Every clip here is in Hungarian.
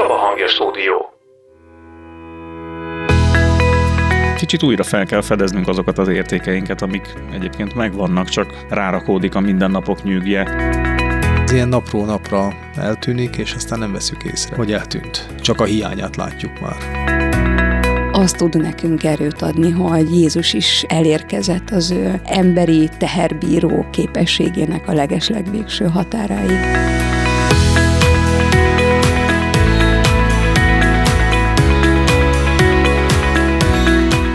Csaba Hangja Stúdió. Kicsit újra fel kell fedeznünk azokat az értékeinket, amik egyébként megvannak, csak rárakódik a mindennapok nyűgje. Ez ilyen napról napra eltűnik, és aztán nem veszük észre, hogy eltűnt. Csak a hiányát látjuk már. Azt tud nekünk erőt adni, hogy Jézus is elérkezett az ő emberi teherbíró képességének a legeslegvégső határáig.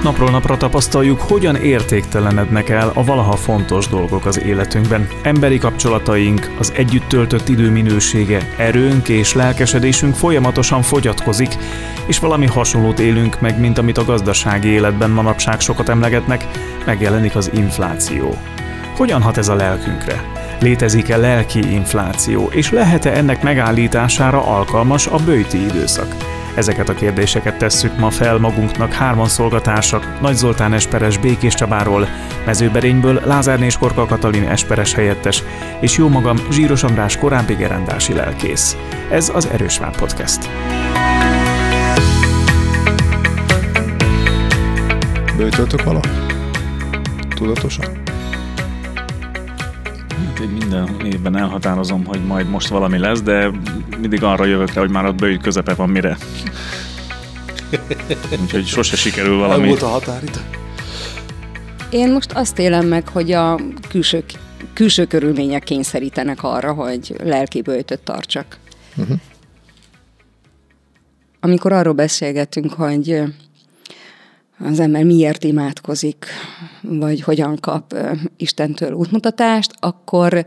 Napról napra tapasztaljuk, hogyan értéktelenednek el a valaha fontos dolgok az életünkben. Emberi kapcsolataink, az együtt töltött idő minősége, erőnk és lelkesedésünk folyamatosan fogyatkozik, és valami hasonlót élünk meg, mint amit a gazdasági életben manapság sokat emlegetnek, megjelenik az infláció. Hogyan hat ez a lelkünkre? Létezik-e lelki infláció, és lehet-e ennek megállítására alkalmas a bőti időszak? Ezeket a kérdéseket tesszük ma fel magunknak hárman szolgatársak, Nagy Zoltán Esperes Békés Csabáról, Mezőberényből Lázár és Korka Katalin Esperes helyettes, és jó magam Zsíros András korábbi gerendási lelkész. Ez az Erősvár Podcast. Bőtöltök vala? Tudatosan? Én minden évben elhatározom, hogy majd most valami lesz, de mindig arra jövök rá, hogy már ott bőjt közepe van mire. Úgyhogy sose sikerül valami. El volt a határidő? Én most azt élem meg, hogy a külső, külső körülmények kényszerítenek arra, hogy lelki bőjtöt tartsak. Uh-huh. Amikor arról beszélgetünk, hogy az ember miért imádkozik, vagy hogyan kap Istentől útmutatást, akkor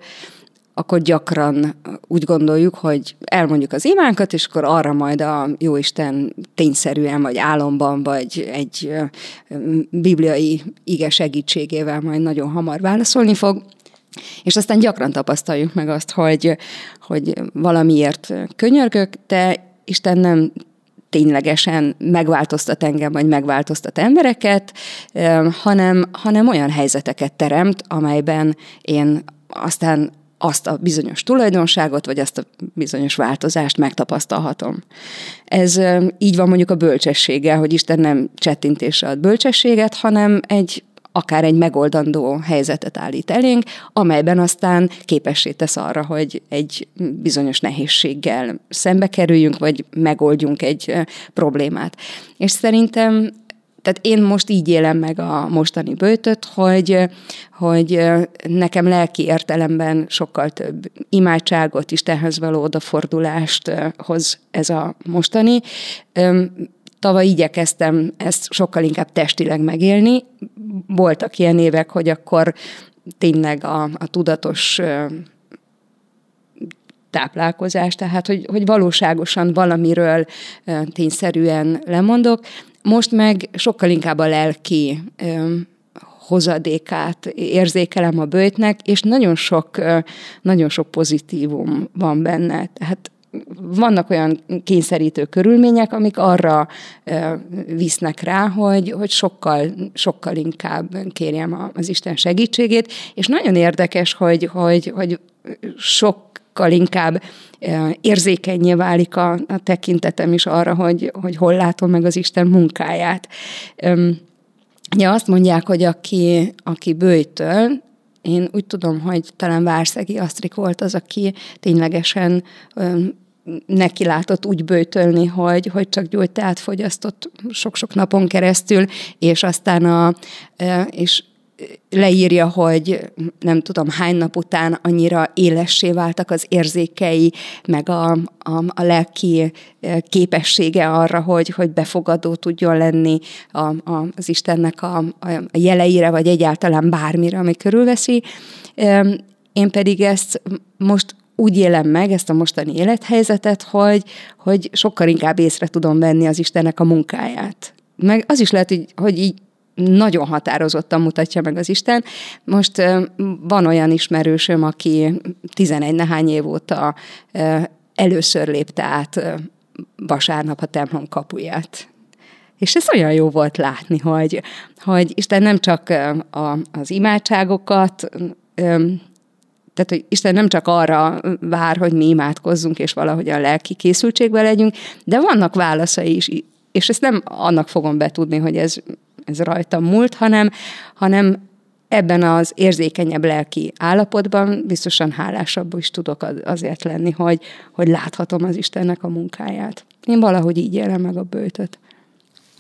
akkor gyakran úgy gondoljuk, hogy elmondjuk az imánkat, és akkor arra majd a Jóisten tényszerűen, vagy álomban, vagy egy bibliai ige segítségével majd nagyon hamar válaszolni fog. És aztán gyakran tapasztaljuk meg azt, hogy, hogy valamiért könyörgök, de Isten nem ténylegesen megváltoztat engem, vagy megváltoztat embereket, hanem, hanem olyan helyzeteket teremt, amelyben én aztán azt a bizonyos tulajdonságot, vagy azt a bizonyos változást megtapasztalhatom. Ez így van mondjuk a bölcsességgel, hogy Isten nem csettintésre ad bölcsességet, hanem egy akár egy megoldandó helyzetet állít elénk, amelyben aztán képessé tesz arra, hogy egy bizonyos nehézséggel szembe kerüljünk, vagy megoldjunk egy problémát. És szerintem tehát én most így élem meg a mostani bőtöt, hogy, hogy nekem lelki értelemben sokkal több imádságot, Istenhez való odafordulást hoz ez a mostani. Tavaly igyekeztem ezt sokkal inkább testileg megélni. Voltak ilyen évek, hogy akkor tényleg a, a tudatos táplálkozás, tehát hogy, hogy valóságosan valamiről tényszerűen lemondok. Most meg sokkal inkább a lelki hozadékát érzékelem a bőjtnek, és nagyon sok, nagyon sok pozitívum van benne. Tehát vannak olyan kényszerítő körülmények, amik arra visznek rá, hogy, hogy sokkal, sokkal inkább kérjem az Isten segítségét, és nagyon érdekes, hogy, hogy, hogy sokkal inkább érzékenyé válik a, a tekintetem is arra, hogy, hogy hol látom meg az Isten munkáját. Ja, azt mondják, hogy aki, aki bőjtől, én úgy tudom, hogy talán Várszegi Asztrik volt az, aki ténylegesen neki látott úgy bőtölni, hogy, hogy csak gyógyteát fogyasztott sok-sok napon keresztül, és aztán a, és leírja, hogy nem tudom hány nap után annyira élessé váltak az érzékei, meg a, a, a lelki képessége arra, hogy, hogy befogadó tudjon lenni a, a, az Istennek a, a jeleire, vagy egyáltalán bármire, ami körülveszi. Én pedig ezt most úgy élem meg ezt a mostani élethelyzetet, hogy, hogy sokkal inkább észre tudom venni az Istennek a munkáját. Meg az is lehet, hogy, hogy így nagyon határozottan mutatja meg az Isten. Most van olyan ismerősöm, aki 11 nehány év óta először lépte át vasárnap a templom kapuját. És ez olyan jó volt látni, hogy, hogy Isten nem csak a, az imádságokat tehát, hogy Isten nem csak arra vár, hogy mi imádkozzunk, és valahogy a lelki készültségben legyünk, de vannak válaszai is, és ezt nem annak fogom betudni, hogy ez, ez rajtam múlt, hanem, hanem ebben az érzékenyebb lelki állapotban biztosan hálásabb is tudok azért lenni, hogy, hogy láthatom az Istennek a munkáját. Én valahogy így élem meg a bőtöt.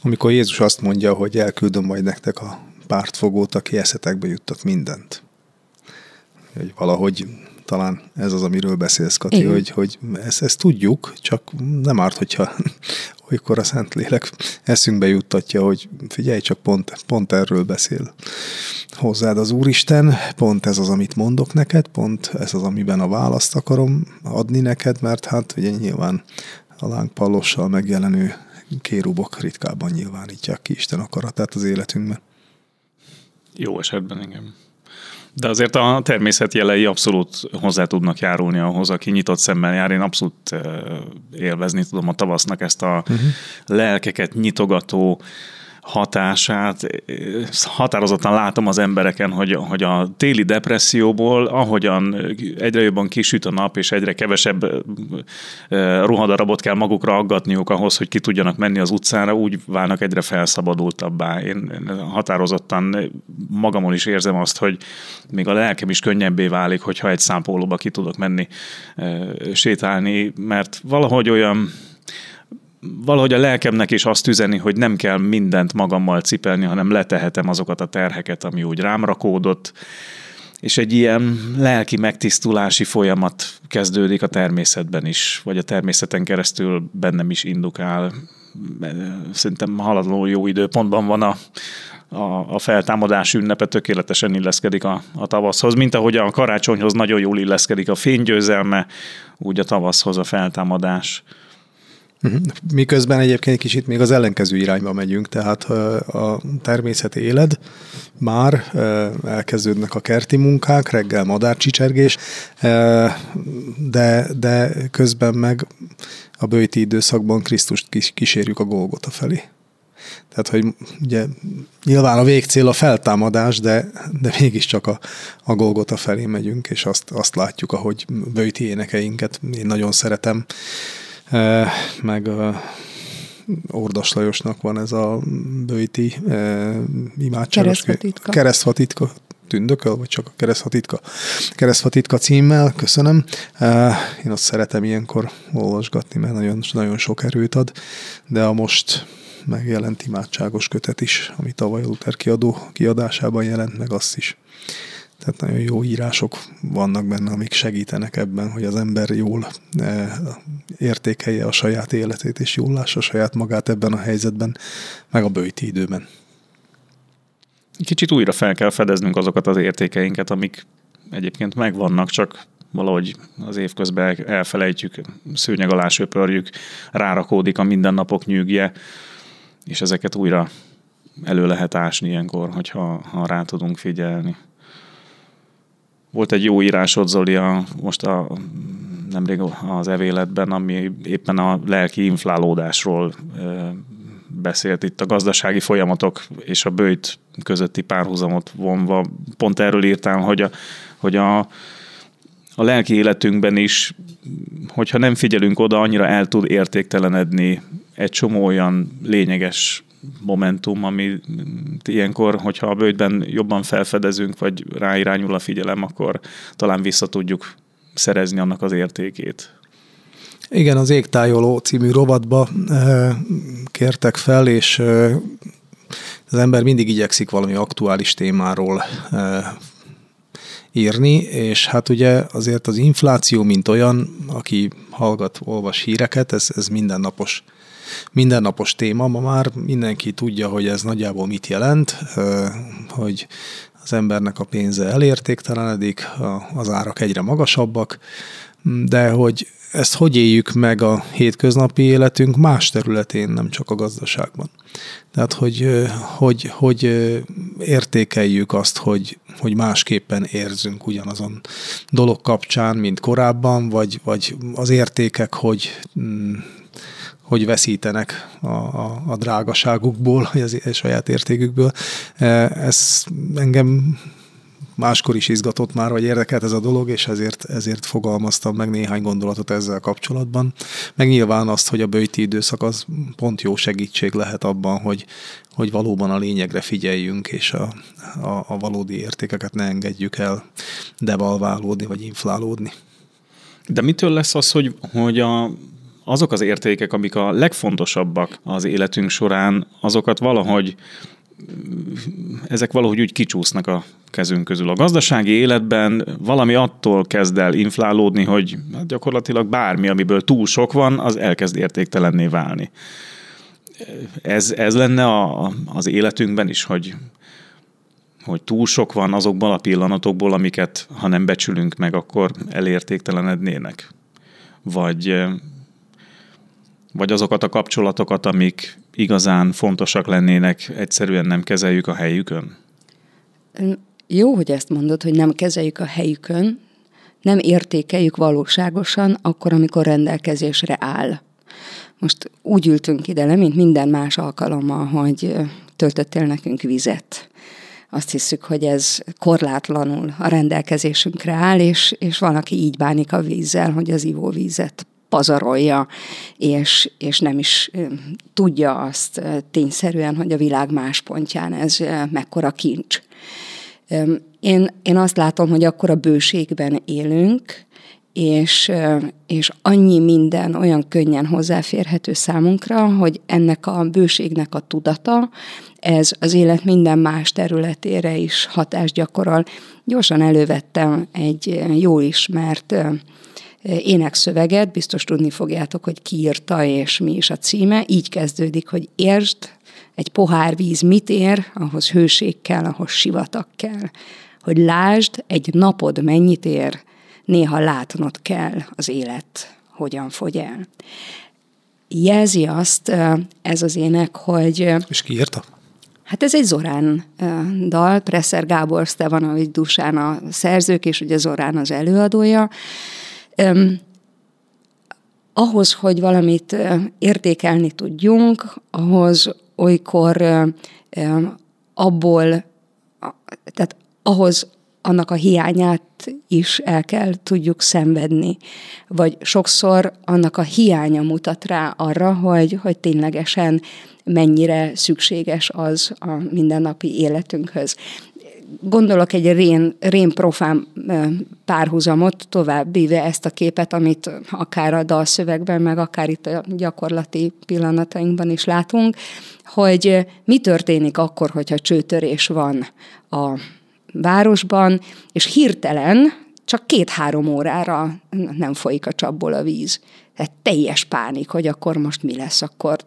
Amikor Jézus azt mondja, hogy elküldöm majd nektek a pártfogót, aki eszetekbe juttat mindent. Hogy valahogy talán ez az, amiről beszélsz, Kati, Igen. hogy, hogy ezt, ezt tudjuk, csak nem árt, hogyha olykor a Szentlélek eszünkbe juttatja, hogy figyelj, csak pont, pont erről beszél hozzád az Úristen, pont ez az, amit mondok neked, pont ez az, amiben a választ akarom adni neked, mert hát ugye nyilván a lángpallossal megjelenő kérubok ritkábban nyilvánítják ki Isten akaratát az életünkben. Jó esetben, igen. De azért a természet jelei abszolút hozzá tudnak járulni ahhoz, aki nyitott szemmel jár. Én abszolút élvezni tudom a tavasznak ezt a uh-huh. lelkeket nyitogató, hatását. Határozottan látom az embereken, hogy, hogy a téli depresszióból, ahogyan egyre jobban kisüt a nap, és egyre kevesebb ruhadarabot kell magukra aggatniuk ahhoz, hogy ki tudjanak menni az utcára, úgy válnak egyre felszabadultabbá. Én határozottan magamon is érzem azt, hogy még a lelkem is könnyebbé válik, hogyha egy számpólóba ki tudok menni sétálni, mert valahogy olyan valahogy a lelkemnek is azt üzeni, hogy nem kell mindent magammal cipelni, hanem letehetem azokat a terheket, ami úgy rám rakódott, és egy ilyen lelki megtisztulási folyamat kezdődik a természetben is, vagy a természeten keresztül bennem is indukál. Szerintem haladó jó időpontban van a, a, a feltámadás ünnepe tökéletesen illeszkedik a, a tavaszhoz, mint ahogy a karácsonyhoz nagyon jól illeszkedik a fénygyőzelme, úgy a tavaszhoz a feltámadás. Mhm. Miközben egyébként egy kicsit még az ellenkező irányba megyünk, tehát a természeti éled, már elkezdődnek a kerti munkák, reggel madárcsicsergés, de, de közben meg a bőti időszakban Krisztust kísérjük a Golgota felé. Tehát, hogy ugye nyilván a végcél a feltámadás, de, de mégiscsak a, a Golgota felé megyünk, és azt, azt látjuk, ahogy bőti énekeinket én nagyon szeretem meg Ordas Lajosnak van ez a bőti imádságos keresztfatitka. keresztfatitka tündököl, vagy csak a keresztfatitka, keresztfatitka címmel, köszönöm. Én azt szeretem ilyenkor olvasgatni, mert nagyon, nagyon sok erőt ad, de a most megjelent imádságos kötet is, ami tavaly Luther kiadó kiadásában jelent meg, azt is tehát nagyon jó írások vannak benne, amik segítenek ebben, hogy az ember jól eh, értékelje a saját életét, és jól lássa saját magát ebben a helyzetben, meg a bőti időben. Kicsit újra fel kell fedeznünk azokat az értékeinket, amik egyébként megvannak, csak valahogy az év közben elfelejtjük, szőnyeg alá söpörjük, rárakódik a mindennapok nyűgje, és ezeket újra elő lehet ásni ilyenkor, hogyha ha rá tudunk figyelni. Volt egy jó írásod, Zoli, a, most a, nemrég az evéletben, ami éppen a lelki inflálódásról beszélt itt a gazdasági folyamatok és a bőjt közötti párhuzamot vonva. Pont erről írtál, hogy a, hogy a, a lelki életünkben is, hogyha nem figyelünk oda, annyira el tud értéktelenedni egy csomó olyan lényeges momentum, ami ilyenkor, hogyha a bőjtben jobban felfedezünk, vagy ráirányul a figyelem, akkor talán vissza tudjuk szerezni annak az értékét. Igen, az Égtájoló című rovatba eh, kértek fel, és eh, az ember mindig igyekszik valami aktuális témáról eh, írni, és hát ugye azért az infláció, mint olyan, aki hallgat, olvas híreket, ez, ez mindennapos mindennapos téma. Ma már mindenki tudja, hogy ez nagyjából mit jelent, hogy az embernek a pénze elértéktelenedik, az árak egyre magasabbak, de hogy ezt hogy éljük meg a hétköznapi életünk más területén, nem csak a gazdaságban. Tehát, hogy, hogy, hogy értékeljük azt, hogy, hogy másképpen érzünk ugyanazon dolog kapcsán, mint korábban, vagy, vagy az értékek, hogy mm, hogy veszítenek a, a, a drágaságukból, vagy az, a saját értékükből. E, ez engem máskor is izgatott már, vagy érdekelt ez a dolog, és ezért, ezért fogalmaztam meg néhány gondolatot ezzel kapcsolatban. Meg nyilván azt, hogy a bőti időszak az pont jó segítség lehet abban, hogy, hogy valóban a lényegre figyeljünk, és a, a, a valódi értékeket ne engedjük el devalválódni, vagy inflálódni. De mitől lesz az, hogy, hogy a, azok az értékek, amik a legfontosabbak az életünk során, azokat valahogy ezek valahogy úgy kicsúsznak a kezünk közül. A gazdasági életben valami attól kezd el inflálódni, hogy gyakorlatilag bármi, amiből túl sok van, az elkezd értéktelenné válni. Ez, ez lenne a, az életünkben is, hogy, hogy túl sok van azokból a pillanatokból, amiket ha nem becsülünk meg, akkor elértéktelenednének. Vagy, vagy azokat a kapcsolatokat, amik igazán fontosak lennének, egyszerűen nem kezeljük a helyükön? Jó, hogy ezt mondod, hogy nem kezeljük a helyükön, nem értékeljük valóságosan akkor, amikor rendelkezésre áll. Most úgy ültünk ide le, mint minden más alkalommal, hogy töltöttél nekünk vizet. Azt hiszük, hogy ez korlátlanul a rendelkezésünkre áll, és, és van, aki így bánik a vízzel, hogy az ivóvízet pazarolja, és, és nem is tudja azt tényszerűen, hogy a világ más pontján ez mekkora kincs. Én, én azt látom, hogy akkor a bőségben élünk, és, és annyi minden olyan könnyen hozzáférhető számunkra, hogy ennek a bőségnek a tudata, ez az élet minden más területére is hatást gyakorol. Gyorsan elővettem egy jó ismert énekszöveget, biztos tudni fogjátok, hogy ki írta és mi is a címe. Így kezdődik, hogy értsd, egy pohár víz mit ér, ahhoz hőség kell, ahhoz sivatag kell. Hogy lásd, egy napod mennyit ér, néha látnod kell az élet, hogyan fogy el. Jelzi azt ez az ének, hogy... És ki írta? Hát ez egy Zorán dal, Presser Gábor, Stevanovics Dusán a szerzők, és ugye Zorán az előadója. Um, ahhoz, hogy valamit értékelni tudjunk, ahhoz olykor um, abból, tehát ahhoz annak a hiányát is el kell tudjuk szenvedni. Vagy sokszor annak a hiánya mutat rá arra, hogy, hogy ténylegesen mennyire szükséges az a mindennapi életünkhöz gondolok egy rén, rén profán párhuzamot, tovább víve ezt a képet, amit akár a dalszövegben, meg akár itt a gyakorlati pillanatainkban is látunk, hogy mi történik akkor, hogyha csőtörés van a városban, és hirtelen csak két-három órára nem folyik a csapból a víz. Tehát teljes pánik, hogy akkor most mi lesz, akkor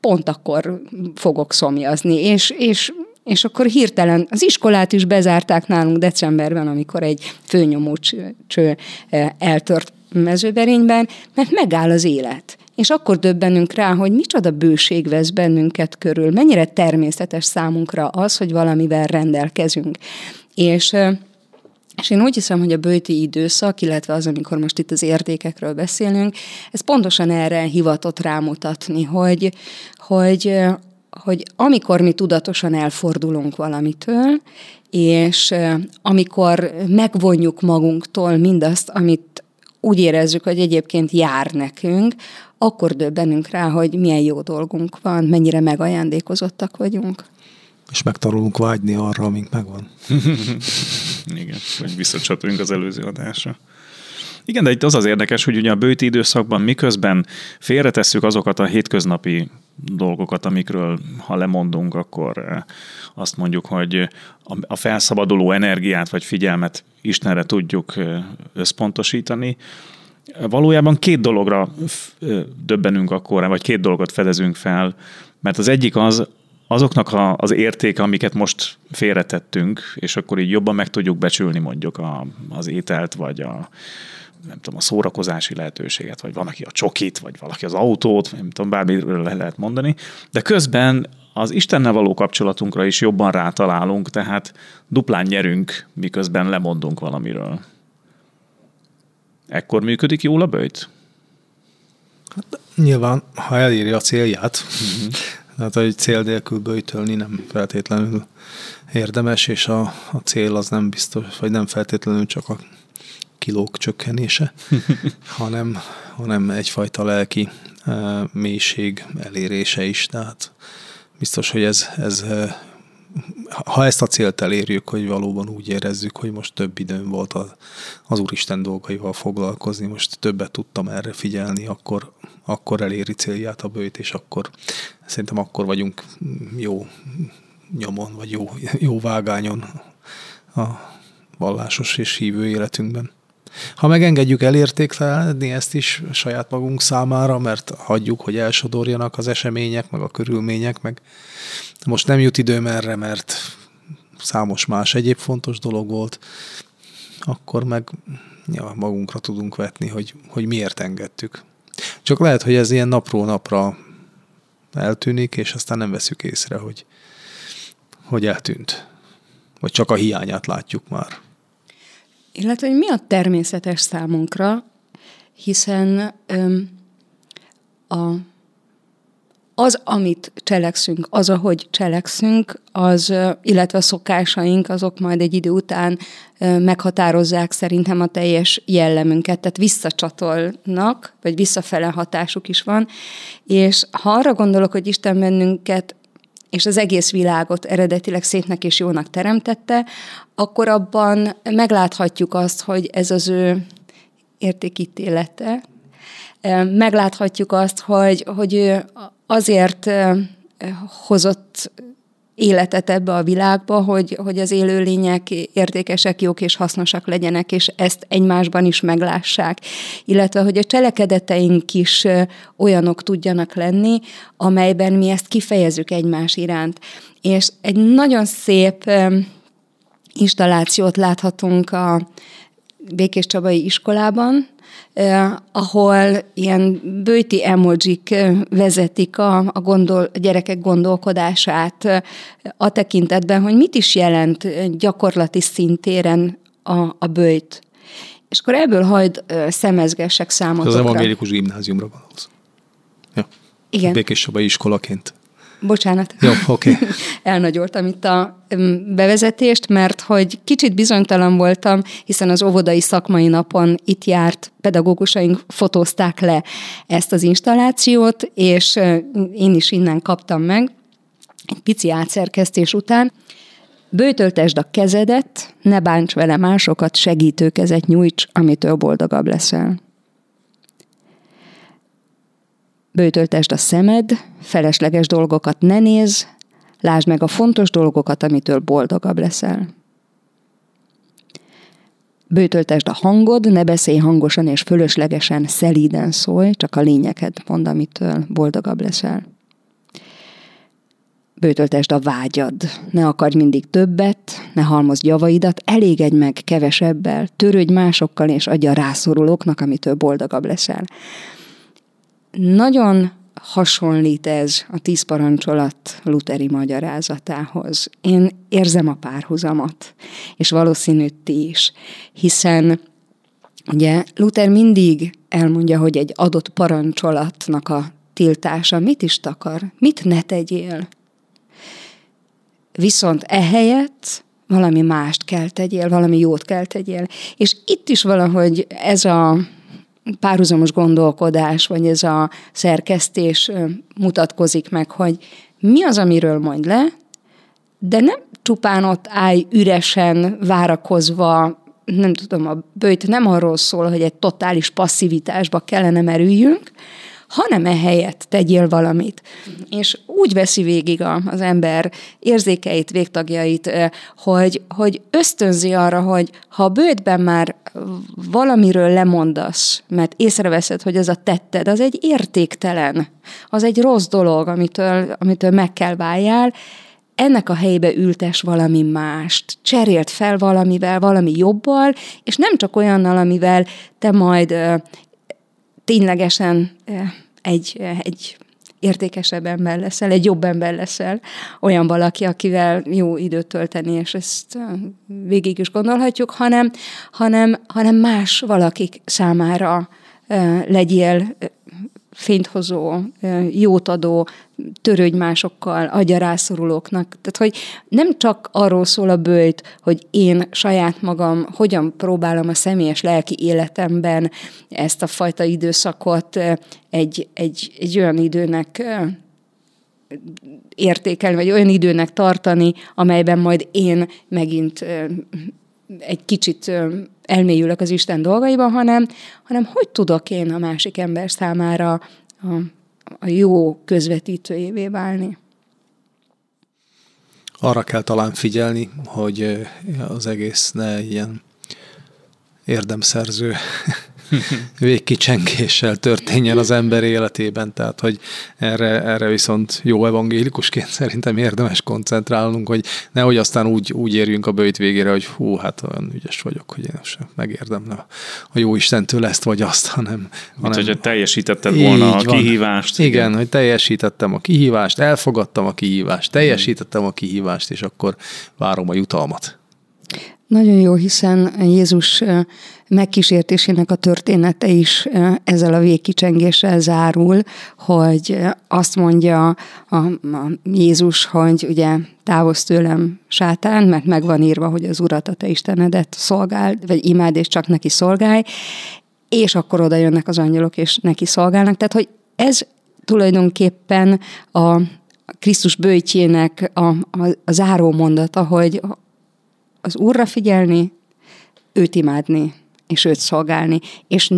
pont akkor fogok szomjazni, és, és és akkor hirtelen az iskolát is bezárták nálunk decemberben, amikor egy főnyomó cső eltört mezőberényben, mert megáll az élet. És akkor döbbenünk rá, hogy micsoda bőség vesz bennünket körül, mennyire természetes számunkra az, hogy valamivel rendelkezünk. És és én úgy hiszem, hogy a bőti időszak, illetve az, amikor most itt az értékekről beszélünk, ez pontosan erre hivatott rámutatni, hogy, hogy hogy amikor mi tudatosan elfordulunk valamitől, és amikor megvonjuk magunktól mindazt, amit úgy érezzük, hogy egyébként jár nekünk, akkor döbbenünk rá, hogy milyen jó dolgunk van, mennyire megajándékozottak vagyunk. És megtanulunk vágyni arra, amink megvan. Igen, hogy visszacsatoljunk az előző adásra. Igen, de itt az az érdekes, hogy ugye a bőti időszakban miközben félretesszük azokat a hétköznapi dolgokat, amikről ha lemondunk, akkor eh, azt mondjuk, hogy a felszabaduló energiát vagy figyelmet Istenre tudjuk eh, összpontosítani. Valójában két dologra eh, döbbenünk akkor, vagy két dolgot fedezünk fel, mert az egyik az, azoknak a, az értéke, amiket most félretettünk, és akkor így jobban meg tudjuk becsülni mondjuk a, az ételt, vagy a, nem tudom, a szórakozási lehetőséget, vagy van, aki a csokit, vagy valaki az autót, nem tudom, bármiről le lehet mondani, de közben az Istennel való kapcsolatunkra is jobban rátalálunk, tehát duplán nyerünk, miközben lemondunk valamiről. Ekkor működik jól a bőjt? Hát, nyilván, ha eléri a célját, uh-huh. Tehát, hogy cél nélkül bőjtölni nem feltétlenül érdemes, és a, a cél az nem biztos, vagy nem feltétlenül csak a kilók csökkenése, hanem, hanem egyfajta lelki e, mélység elérése is. Tehát biztos, hogy ez, ez ha ezt a célt elérjük, hogy valóban úgy érezzük, hogy most több időm volt az, az Úristen dolgaival foglalkozni, most többet tudtam erre figyelni, akkor, akkor eléri célját a bőjt, és akkor szerintem akkor vagyunk jó nyomon, vagy jó, jó vágányon a vallásos és hívő életünkben. Ha megengedjük elértéktelenedni ezt is saját magunk számára, mert hagyjuk, hogy elsodorjanak az események, meg a körülmények, meg most nem jut időm erre, mert számos más egyéb fontos dolog volt, akkor meg ja, magunkra tudunk vetni, hogy, hogy miért engedtük. Csak lehet, hogy ez ilyen napról napra eltűnik, és aztán nem veszük észre, hogy, hogy eltűnt. Vagy csak a hiányát látjuk már. Illetve, hogy mi a természetes számunkra, hiszen öm, a, az, amit cselekszünk, az, ahogy cselekszünk, az, illetve a szokásaink, azok majd egy idő után meghatározzák szerintem a teljes jellemünket, tehát visszacsatolnak, vagy visszafele hatásuk is van, és ha arra gondolok, hogy Isten bennünket és az egész világot eredetileg szépnek és jónak teremtette, akkor abban megláthatjuk azt, hogy ez az ő értékítélete. Megláthatjuk azt, hogy, hogy ő azért hozott életet ebbe a világba, hogy, hogy az élőlények értékesek, jók és hasznosak legyenek, és ezt egymásban is meglássák. Illetve, hogy a cselekedeteink is olyanok tudjanak lenni, amelyben mi ezt kifejezzük egymás iránt. És egy nagyon szép installációt láthatunk a Békés Csabai iskolában, ahol ilyen bőti emojik vezetik a, a, gondol, a gyerekek gondolkodását a tekintetben, hogy mit is jelent gyakorlati szintéren a, a bőjt. És akkor ebből eh, szemezgessek számotokra. Az evangélikus gimnáziumra gondolsz. Ja. Igen. Békés Csabai iskolaként. Bocsánat. Jó, oké. Okay. Elnagyoltam itt a bevezetést, mert hogy kicsit bizonytalan voltam, hiszen az óvodai szakmai napon itt járt pedagógusaink fotózták le ezt az installációt, és én is innen kaptam meg egy pici átszerkesztés után. Bőtöltesd a kezedet, ne bánts vele másokat, segítő kezet nyújts, amitől boldogabb leszel. Bőtöltesd a szemed, felesleges dolgokat ne néz, lásd meg a fontos dolgokat, amitől boldogabb leszel. Bőtöltesd a hangod, ne beszélj hangosan és fölöslegesen, szelíden szólj, csak a lényeket mond, amitől boldogabb leszel. Bőtöltesd a vágyad, ne akarj mindig többet, ne halmozd javaidat, elégedj meg kevesebbel, törődj másokkal és adja rászorulóknak, amitől boldogabb leszel. Nagyon hasonlít ez a tíz parancsolat luteri magyarázatához. Én érzem a párhuzamot, és valószínű ti is, hiszen ugye Luther mindig elmondja, hogy egy adott parancsolatnak a tiltása mit is takar, mit ne tegyél. Viszont ehelyett valami mást kell tegyél, valami jót kell tegyél. És itt is valahogy ez a párhuzamos gondolkodás, vagy ez a szerkesztés mutatkozik meg, hogy mi az, amiről mond le, de nem csupán ott állj üresen, várakozva, nem tudom, a bőjt nem arról szól, hogy egy totális passzivitásba kellene merüljünk, hanem ehelyett tegyél valamit. És úgy veszi végig az ember érzékeit, végtagjait, hogy, hogy ösztönzi arra, hogy ha a bőtben már valamiről lemondasz, mert észreveszed, hogy ez a tetted, az egy értéktelen, az egy rossz dolog, amitől, amitől meg kell váljál, ennek a helyébe ültes valami mást, cserélt fel valamivel, valami jobbal, és nem csak olyannal, amivel te majd ténylegesen egy, egy értékesebb ember leszel, egy jobb ember leszel, olyan valaki, akivel jó időt tölteni, és ezt végig is gondolhatjuk, hanem, hanem, hanem más valakik számára legyél fényt hozó, jót adó, törődj másokkal, adja rászorulóknak. Tehát, hogy nem csak arról szól a bőjt, hogy én saját magam hogyan próbálom a személyes lelki életemben ezt a fajta időszakot egy, egy, egy olyan időnek értékelni, vagy olyan időnek tartani, amelyben majd én megint egy kicsit elmélyülök az Isten dolgaiban, hanem, hanem hogy tudok én a másik ember számára a, a jó közvetítőjévé válni. Arra kell talán figyelni, hogy az egész ne ilyen érdemszerző végkicsengéssel történjen az ember életében, tehát hogy erre, erre viszont jó evangélikusként szerintem érdemes koncentrálnunk, hogy nehogy aztán úgy, úgy érjünk a bőjt végére, hogy hú, hát olyan ügyes vagyok, hogy én sem megérdemlem a jó Istentől ezt vagy azt, hanem... Mint hanem hogyha teljesítetted volna a van. kihívást. Igen, igen, hogy teljesítettem a kihívást, elfogadtam a kihívást, teljesítettem a kihívást, és akkor várom a jutalmat. Nagyon jó, hiszen Jézus megkísértésének a története is ezzel a végkicsengéssel zárul, hogy azt mondja a, a Jézus, hogy ugye távozz tőlem sátán, mert megvan írva, hogy az Urat, a te Istenedet szolgál, vagy imád, és csak neki szolgálj, és akkor oda jönnek az angyalok, és neki szolgálnak. Tehát, hogy ez tulajdonképpen a Krisztus bőjtjének a, a, a záró mondata, hogy az Úrra figyelni, őt imádni, és őt szolgálni. És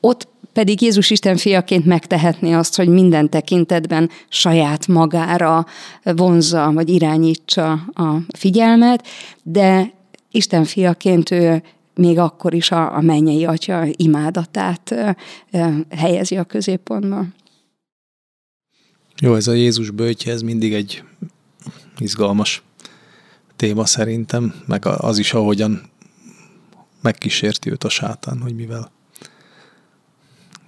ott pedig Jézus Isten fiaként megtehetné azt, hogy minden tekintetben saját magára vonzza, vagy irányítsa a figyelmet, de Isten fiaként ő még akkor is a, a mennyei atya imádatát helyezi a középpontba. Jó, ez a Jézus bőtje, ez mindig egy izgalmas téma szerintem, meg az is, ahogyan megkísérti őt a sátán, hogy mivel.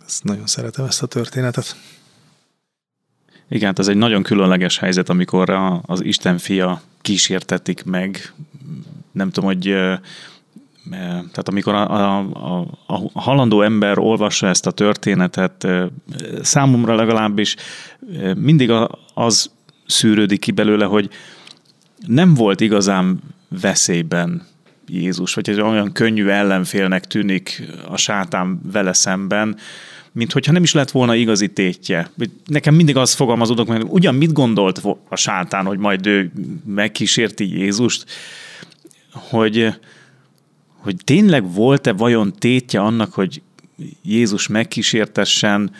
Ezt nagyon szeretem ezt a történetet. Igen, hát ez egy nagyon különleges helyzet, amikor a, az Isten fia kísértetik meg, nem tudom, hogy tehát amikor a, a, a, a halandó ember olvassa ezt a történetet, számomra legalábbis mindig az szűrődik ki belőle, hogy nem volt igazán veszélyben Jézus, vagy egy olyan könnyű ellenfélnek tűnik a sátán vele szemben, mint hogyha nem is lett volna igazi tétje. Nekem mindig az fogalmazódok, hogy ugyan mit gondolt a sátán, hogy majd ő megkísérti Jézust, hogy, hogy tényleg volt-e vajon tétje annak, hogy Jézus megkísértessen,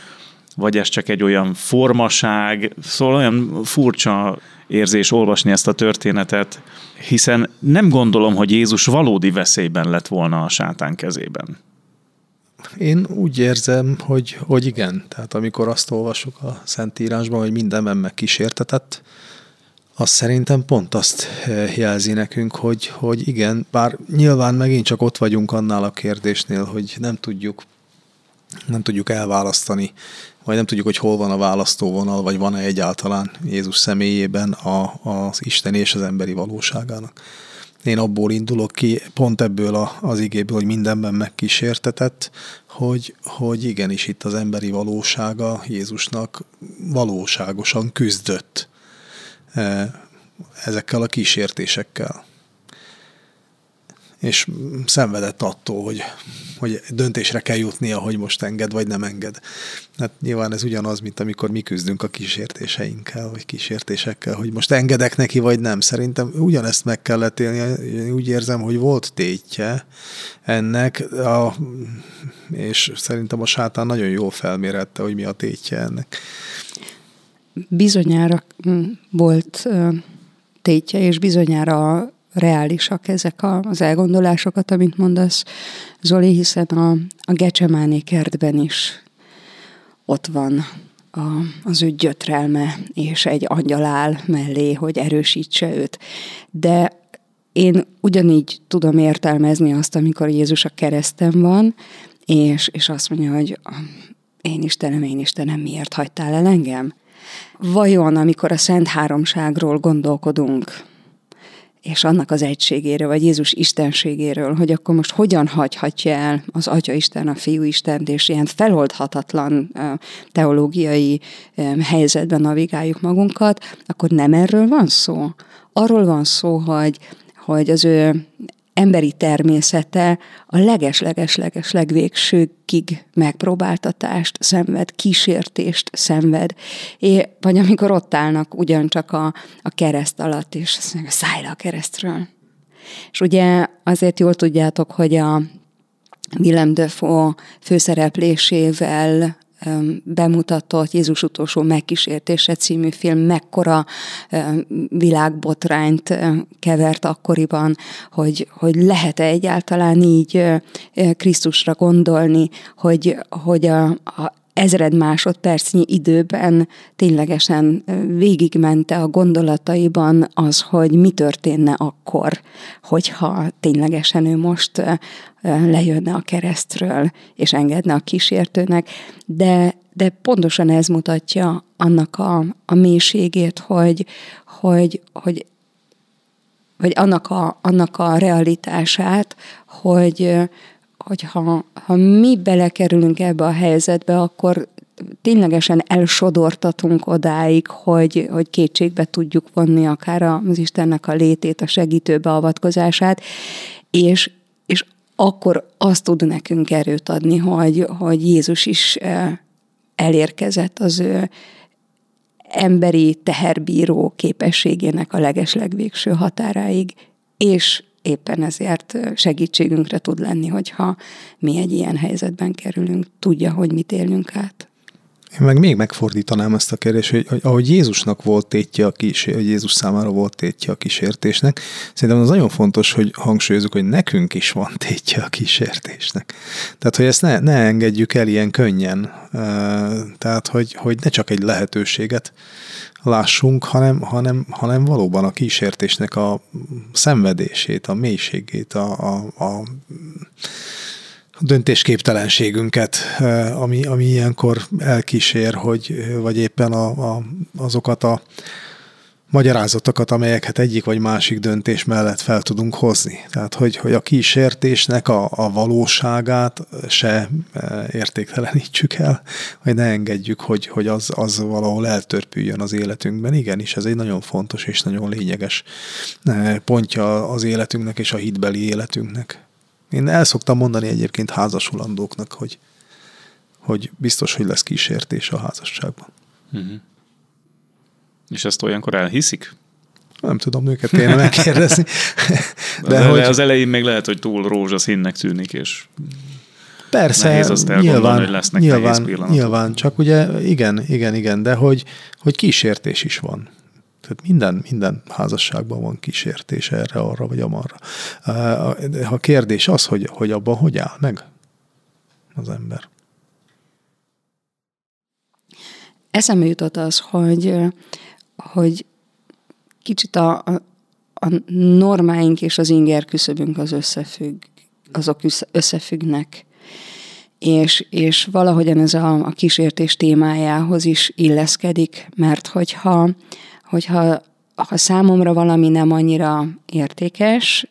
vagy ez csak egy olyan formaság, szóval olyan furcsa érzés olvasni ezt a történetet, hiszen nem gondolom, hogy Jézus valódi veszélyben lett volna a sátán kezében. Én úgy érzem, hogy, hogy igen. Tehát amikor azt olvasok a Szentírásban, hogy mindenben megkísértetett, az szerintem pont azt eh, jelzi nekünk, hogy, hogy igen, bár nyilván megint csak ott vagyunk annál a kérdésnél, hogy nem tudjuk nem tudjuk elválasztani, vagy nem tudjuk, hogy hol van a választóvonal, vagy van-e egyáltalán Jézus személyében a, az Isten és az emberi valóságának. Én abból indulok ki, pont ebből a, az igéből, hogy mindenben megkísértetett, hogy, hogy igenis itt az emberi valósága Jézusnak valóságosan küzdött eh, ezekkel a kísértésekkel és szenvedett attól, hogy, hogy döntésre kell jutnia, hogy most enged vagy nem enged. Hát nyilván ez ugyanaz, mint amikor mi küzdünk a kísértéseinkkel, vagy kísértésekkel, hogy most engedek neki, vagy nem. Szerintem ugyanezt meg kellett élni. Én úgy érzem, hogy volt tétje ennek, a, és szerintem a sátán nagyon jól felmérette, hogy mi a tétje ennek. Bizonyára volt tétje, és bizonyára reálisak ezek az elgondolásokat, amit mondasz, Zoli, hiszen a, a Gecsemáné kertben is ott van a, az ő gyötrelme, és egy angyal áll mellé, hogy erősítse őt. De én ugyanígy tudom értelmezni azt, amikor Jézus a kereszten van, és, és azt mondja, hogy én Istenem, én Istenem, miért hagytál el engem? Vajon, amikor a Szent Háromságról gondolkodunk, és annak az egységéről, vagy Jézus istenségéről, hogy akkor most hogyan hagyhatja el az Atya Isten, a Fiú Istent, és ilyen feloldhatatlan teológiai helyzetben navigáljuk magunkat, akkor nem erről van szó. Arról van szó, hogy, hogy az ő emberi természete a leges-leges-leges legvégsőkig megpróbáltatást szenved, kísértést szenved. É, vagy amikor ott állnak ugyancsak a, a kereszt alatt, és azt mondják, szállj le a keresztről. És ugye azért jól tudjátok, hogy a Willem Dafoe főszereplésével bemutatott Jézus utolsó megkísértése című film mekkora világbotrányt kevert akkoriban, hogy, hogy lehet-e egyáltalán így Krisztusra gondolni, hogy, hogy a, a ezred másodpercnyi időben ténylegesen végigmente a gondolataiban az, hogy mi történne akkor, hogyha ténylegesen ő most lejönne a keresztről, és engedne a kísértőnek, de, de pontosan ez mutatja annak a, a mélységét, hogy, hogy, hogy vagy annak a, annak a realitását, hogy, hogyha ha mi belekerülünk ebbe a helyzetbe, akkor ténylegesen elsodortatunk odáig, hogy, hogy kétségbe tudjuk vonni akár az Istennek a létét, a segítő beavatkozását, és, és akkor azt tud nekünk erőt adni, hogy, hogy Jézus is elérkezett az ő emberi teherbíró képességének a legeslegvégső határáig, és éppen ezért segítségünkre tud lenni, hogyha mi egy ilyen helyzetben kerülünk, tudja, hogy mit élünk át. Én meg még megfordítanám ezt a kérdést, hogy, hogy ahogy Jézusnak volt tétje a kísér, hogy Jézus számára volt tétje a kísértésnek, szerintem az nagyon fontos, hogy hangsúlyozzuk, hogy nekünk is van tétje a kísértésnek. Tehát, hogy ezt ne, ne engedjük el ilyen könnyen. Tehát, hogy, hogy ne csak egy lehetőséget lássunk, hanem, hanem, hanem valóban a kísértésnek a szenvedését, a mélységét, a, a, a döntésképtelenségünket, ami, ami ilyenkor elkísér, hogy, vagy éppen a, a, azokat a magyarázatokat, amelyeket egyik vagy másik döntés mellett fel tudunk hozni. Tehát, hogy, hogy a kísértésnek a, a valóságát se e, értéktelenítsük el, vagy ne engedjük, hogy, hogy az, az valahol eltörpüljön az életünkben. Igenis, ez egy nagyon fontos és nagyon lényeges e, pontja az életünknek és a hitbeli életünknek. Én el szoktam mondani egyébként házasulandóknak, hogy, hogy biztos, hogy lesz kísértés a házasságban. Uh-huh. És ezt olyankor elhiszik? Nem tudom, őket kéne megkérdezni. De, De hogy... az elején még lehet, hogy túl rózsaszínnek tűnik, és Persze, nehéz azt nyilván, hogy lesznek nyilván, nyilván, csak ugye igen, igen, igen, de hogy, hogy kísértés is van. Tehát minden, minden házasságban van kísértés erre, arra vagy amarra. A kérdés az, hogy, hogy abban hogy áll meg az ember. Eszembe jutott az, hogy, hogy kicsit a, a, a normáink és az inger küszöbünk az összefügg, azok összefüggnek. És, és valahogyan ez a, a kísértés témájához is illeszkedik, mert hogyha hogyha ha számomra valami nem annyira értékes,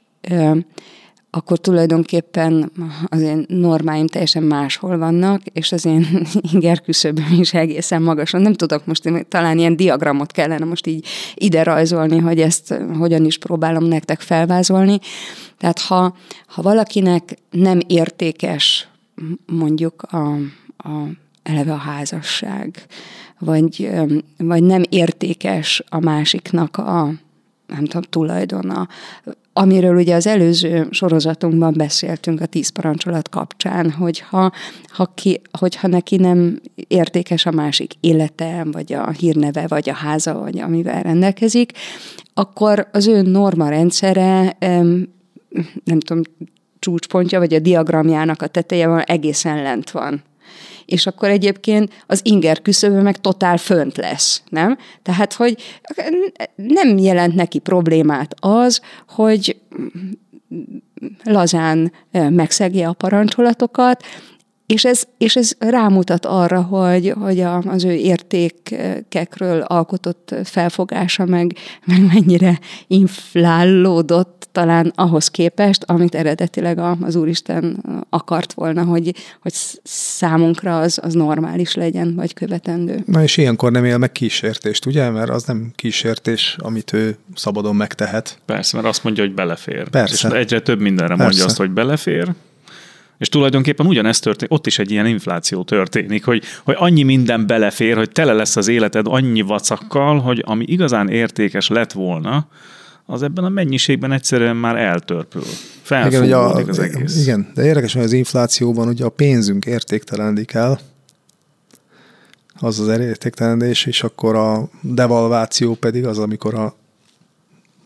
akkor tulajdonképpen az én normáim teljesen máshol vannak, és az én inger küszöböm is egészen magasan. Nem tudok most, talán ilyen diagramot kellene most így ide rajzolni, hogy ezt hogyan is próbálom nektek felvázolni. Tehát ha, ha valakinek nem értékes mondjuk a, a eleve a házasság, vagy, vagy nem értékes a másiknak a nem tudom, tulajdona, amiről ugye az előző sorozatunkban beszéltünk a tíz parancsolat kapcsán, hogyha ha ki, hogyha neki nem értékes a másik élete, vagy a hírneve, vagy a háza, vagy amivel rendelkezik, akkor az ő norma rendszere, nem tudom, csúcspontja, vagy a diagramjának a teteje van, egészen lent van és akkor egyébként az inger küszöbő meg totál fönt lesz, nem? Tehát, hogy nem jelent neki problémát az, hogy lazán megszegje a parancsolatokat, és ez, és ez rámutat arra, hogy, hogy a, az ő értékekről alkotott felfogása meg, meg mennyire inflálódott talán ahhoz képest, amit eredetileg az Úristen akart volna, hogy, hogy számunkra az, az normális legyen, vagy követendő. Na és ilyenkor nem él meg kísértést, ugye? Mert az nem kísértés, amit ő szabadon megtehet. Persze, mert azt mondja, hogy belefér. Persze. És egyre több mindenre Persze. mondja azt, hogy belefér, és tulajdonképpen ugyanezt történik, ott is egy ilyen infláció történik, hogy, hogy annyi minden belefér, hogy tele lesz az életed annyi vacakkal, hogy ami igazán értékes lett volna, az ebben a mennyiségben egyszerűen már eltörpül. Felfúvódik az egész. Igen, de érdekes, hogy az inflációban ugye a pénzünk értéktelenik el, az az értéktelenedés, és akkor a devalváció pedig az, amikor a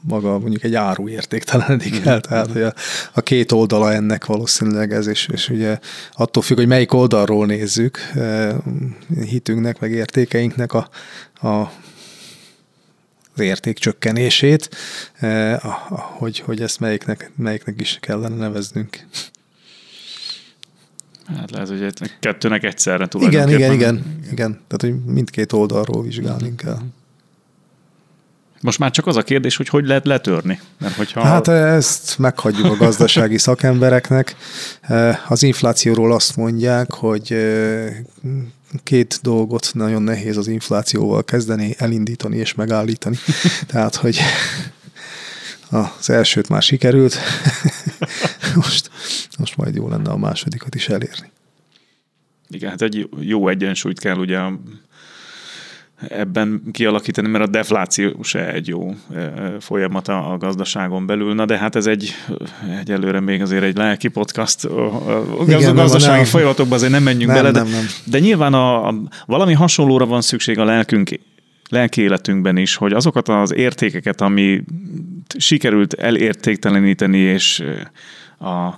maga mondjuk egy áru értéktelenedik el, mm-hmm. tehát hogy a, a két oldala ennek valószínűleg ez, és, és ugye attól függ, hogy melyik oldalról nézzük eh, hitünknek, meg értékeinknek a, a az érték csökkenését, eh, hogy, hogy ezt melyiknek, melyiknek is kellene neveznünk. Hát lehet, hogy kettőnek egyszerre tulajdonképpen. Igen, igen, igen, igen. Tehát, hogy mindkét oldalról vizsgálni kell. Most már csak az a kérdés, hogy hogy lehet letörni. Mert hogyha... Hát ezt meghagyjuk a gazdasági szakembereknek. Az inflációról azt mondják, hogy két dolgot nagyon nehéz az inflációval kezdeni, elindítani és megállítani. Tehát, hogy az elsőt már sikerült, most, most majd jó lenne a másodikat is elérni. Igen, hát egy jó egyensúlyt kell ugye ebben kialakítani, mert a defláció se egy jó folyamata a gazdaságon belül. Na de hát ez egy egyelőre még azért egy lelki podcast. A Igen, gazdasági nem, folyamatokban azért nem menjünk nem, bele, de, nem. de nyilván a, a, valami hasonlóra van szükség a lelkünk lelki életünkben is, hogy azokat az értékeket, ami sikerült elértékteleníteni, és a,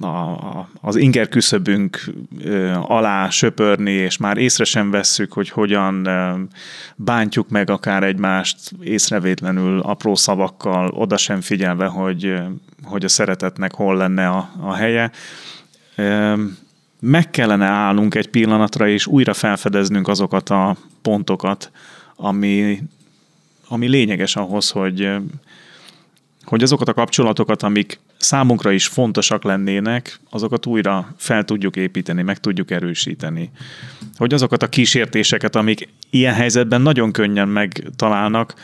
a, az inger küszöbünk alá söpörni, és már észre sem vesszük, hogy hogyan bántjuk meg akár egymást észrevétlenül, apró szavakkal, oda sem figyelve, hogy, hogy a szeretetnek hol lenne a, a helye. Meg kellene állnunk egy pillanatra, és újra felfedeznünk azokat a pontokat, ami, ami lényeges ahhoz, hogy, hogy azokat a kapcsolatokat, amik számunkra is fontosak lennének, azokat újra fel tudjuk építeni, meg tudjuk erősíteni. Hogy azokat a kísértéseket, amik ilyen helyzetben nagyon könnyen megtalálnak,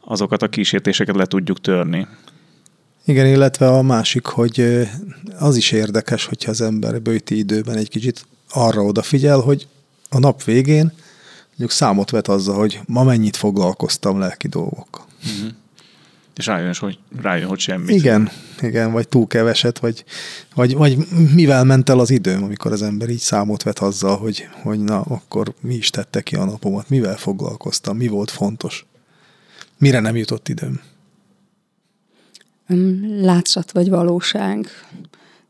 azokat a kísértéseket le tudjuk törni. Igen, illetve a másik, hogy az is érdekes, hogyha az ember bőti időben egy kicsit arra odafigyel, hogy a nap végén mondjuk számot vet azzal, hogy ma mennyit foglalkoztam lelki dolgokkal. Uh-huh és rájön, hogy, rájön, hogy semmit. Igen, igen, vagy túl keveset, vagy, vagy, vagy mivel ment el az időm, amikor az ember így számot vet azzal, hogy, hogy na, akkor mi is tette ki a napomat, mivel foglalkoztam, mi volt fontos, mire nem jutott időm. Látszat vagy valóság,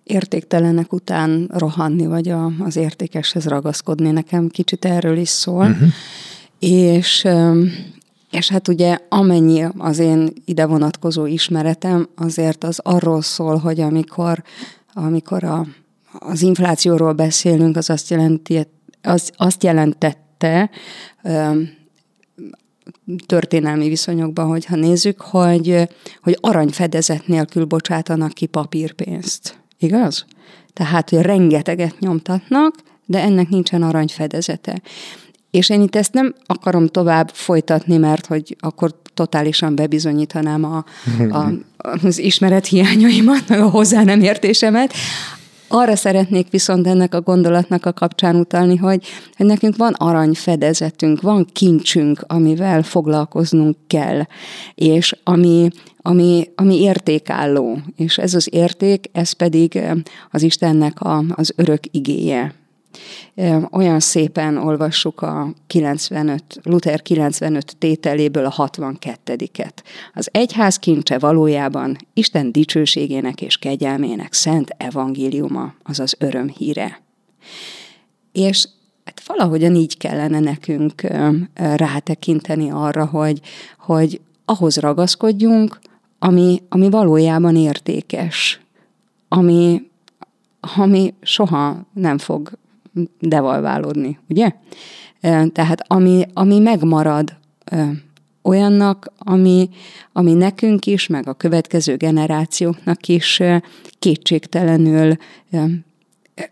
értéktelenek után rohanni, vagy a, az értékeshez ragaszkodni, nekem kicsit erről is szól. Uh-huh. És és hát ugye amennyi az én ide vonatkozó ismeretem, azért az arról szól, hogy amikor, amikor a, az inflációról beszélünk, az azt, jelenti, az azt jelentette, történelmi viszonyokban, hogyha nézzük, hogy, hogy aranyfedezet nélkül bocsátanak ki papírpénzt. Igaz? Tehát, hogy rengeteget nyomtatnak, de ennek nincsen aranyfedezete. És én itt ezt nem akarom tovább folytatni, mert hogy akkor totálisan bebizonyítanám a, a, az ismeret hiányaimat, meg a hozzá nem értésemet. Arra szeretnék viszont ennek a gondolatnak a kapcsán utalni, hogy, hogy nekünk van aranyfedezetünk, van kincsünk, amivel foglalkoznunk kell, és ami, ami, ami értékálló, és ez az érték, ez pedig az Istennek a, az örök igéje. Olyan szépen olvassuk a 95, Luther 95 tételéből a 62-et. Az egyház kincse valójában Isten dicsőségének és kegyelmének szent evangéliuma, azaz örömhíre. És hát valahogyan így kellene nekünk rátekinteni arra, hogy, hogy ahhoz ragaszkodjunk, ami, ami valójában értékes, ami, ami soha nem fog devalválódni, ugye? Tehát ami, ami megmarad olyannak, ami, ami nekünk is, meg a következő generációknak is kétségtelenül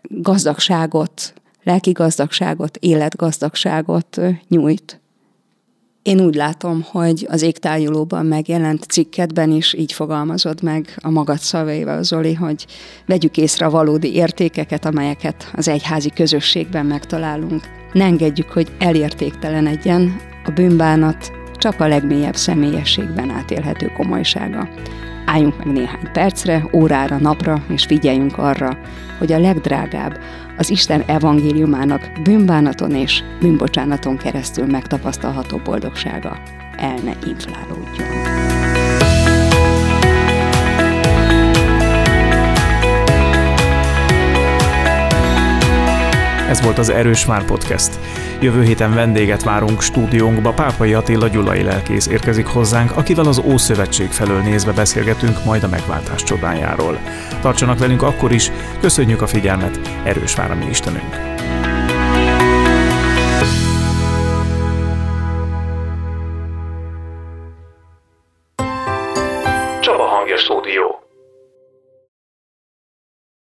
gazdagságot, lelki gazdagságot, életgazdagságot nyújt. Én úgy látom, hogy az égtájulóban megjelent cikketben is így fogalmazod meg a magad szavaival, Zoli, hogy vegyük észre a valódi értékeket, amelyeket az egyházi közösségben megtalálunk. Ne engedjük, hogy elértéktelenedjen a bűnbánat, csak a legmélyebb személyességben átélhető komolysága. Álljunk meg néhány percre, órára, napra, és figyeljünk arra, hogy a legdrágább, az Isten evangéliumának bűnbánaton és bűnbocsánaton keresztül megtapasztalható boldogsága el ne inflálódjon. Ez volt az Erős Már Podcast. Jövő héten vendéget várunk stúdiónkba. Pápai Attila Gyulai lelkész érkezik hozzánk, akivel az Ószövetség felől nézve beszélgetünk majd a megváltás csodájáról. Tartsanak velünk akkor is, köszönjük a figyelmet, erős vár a mi Istenünk!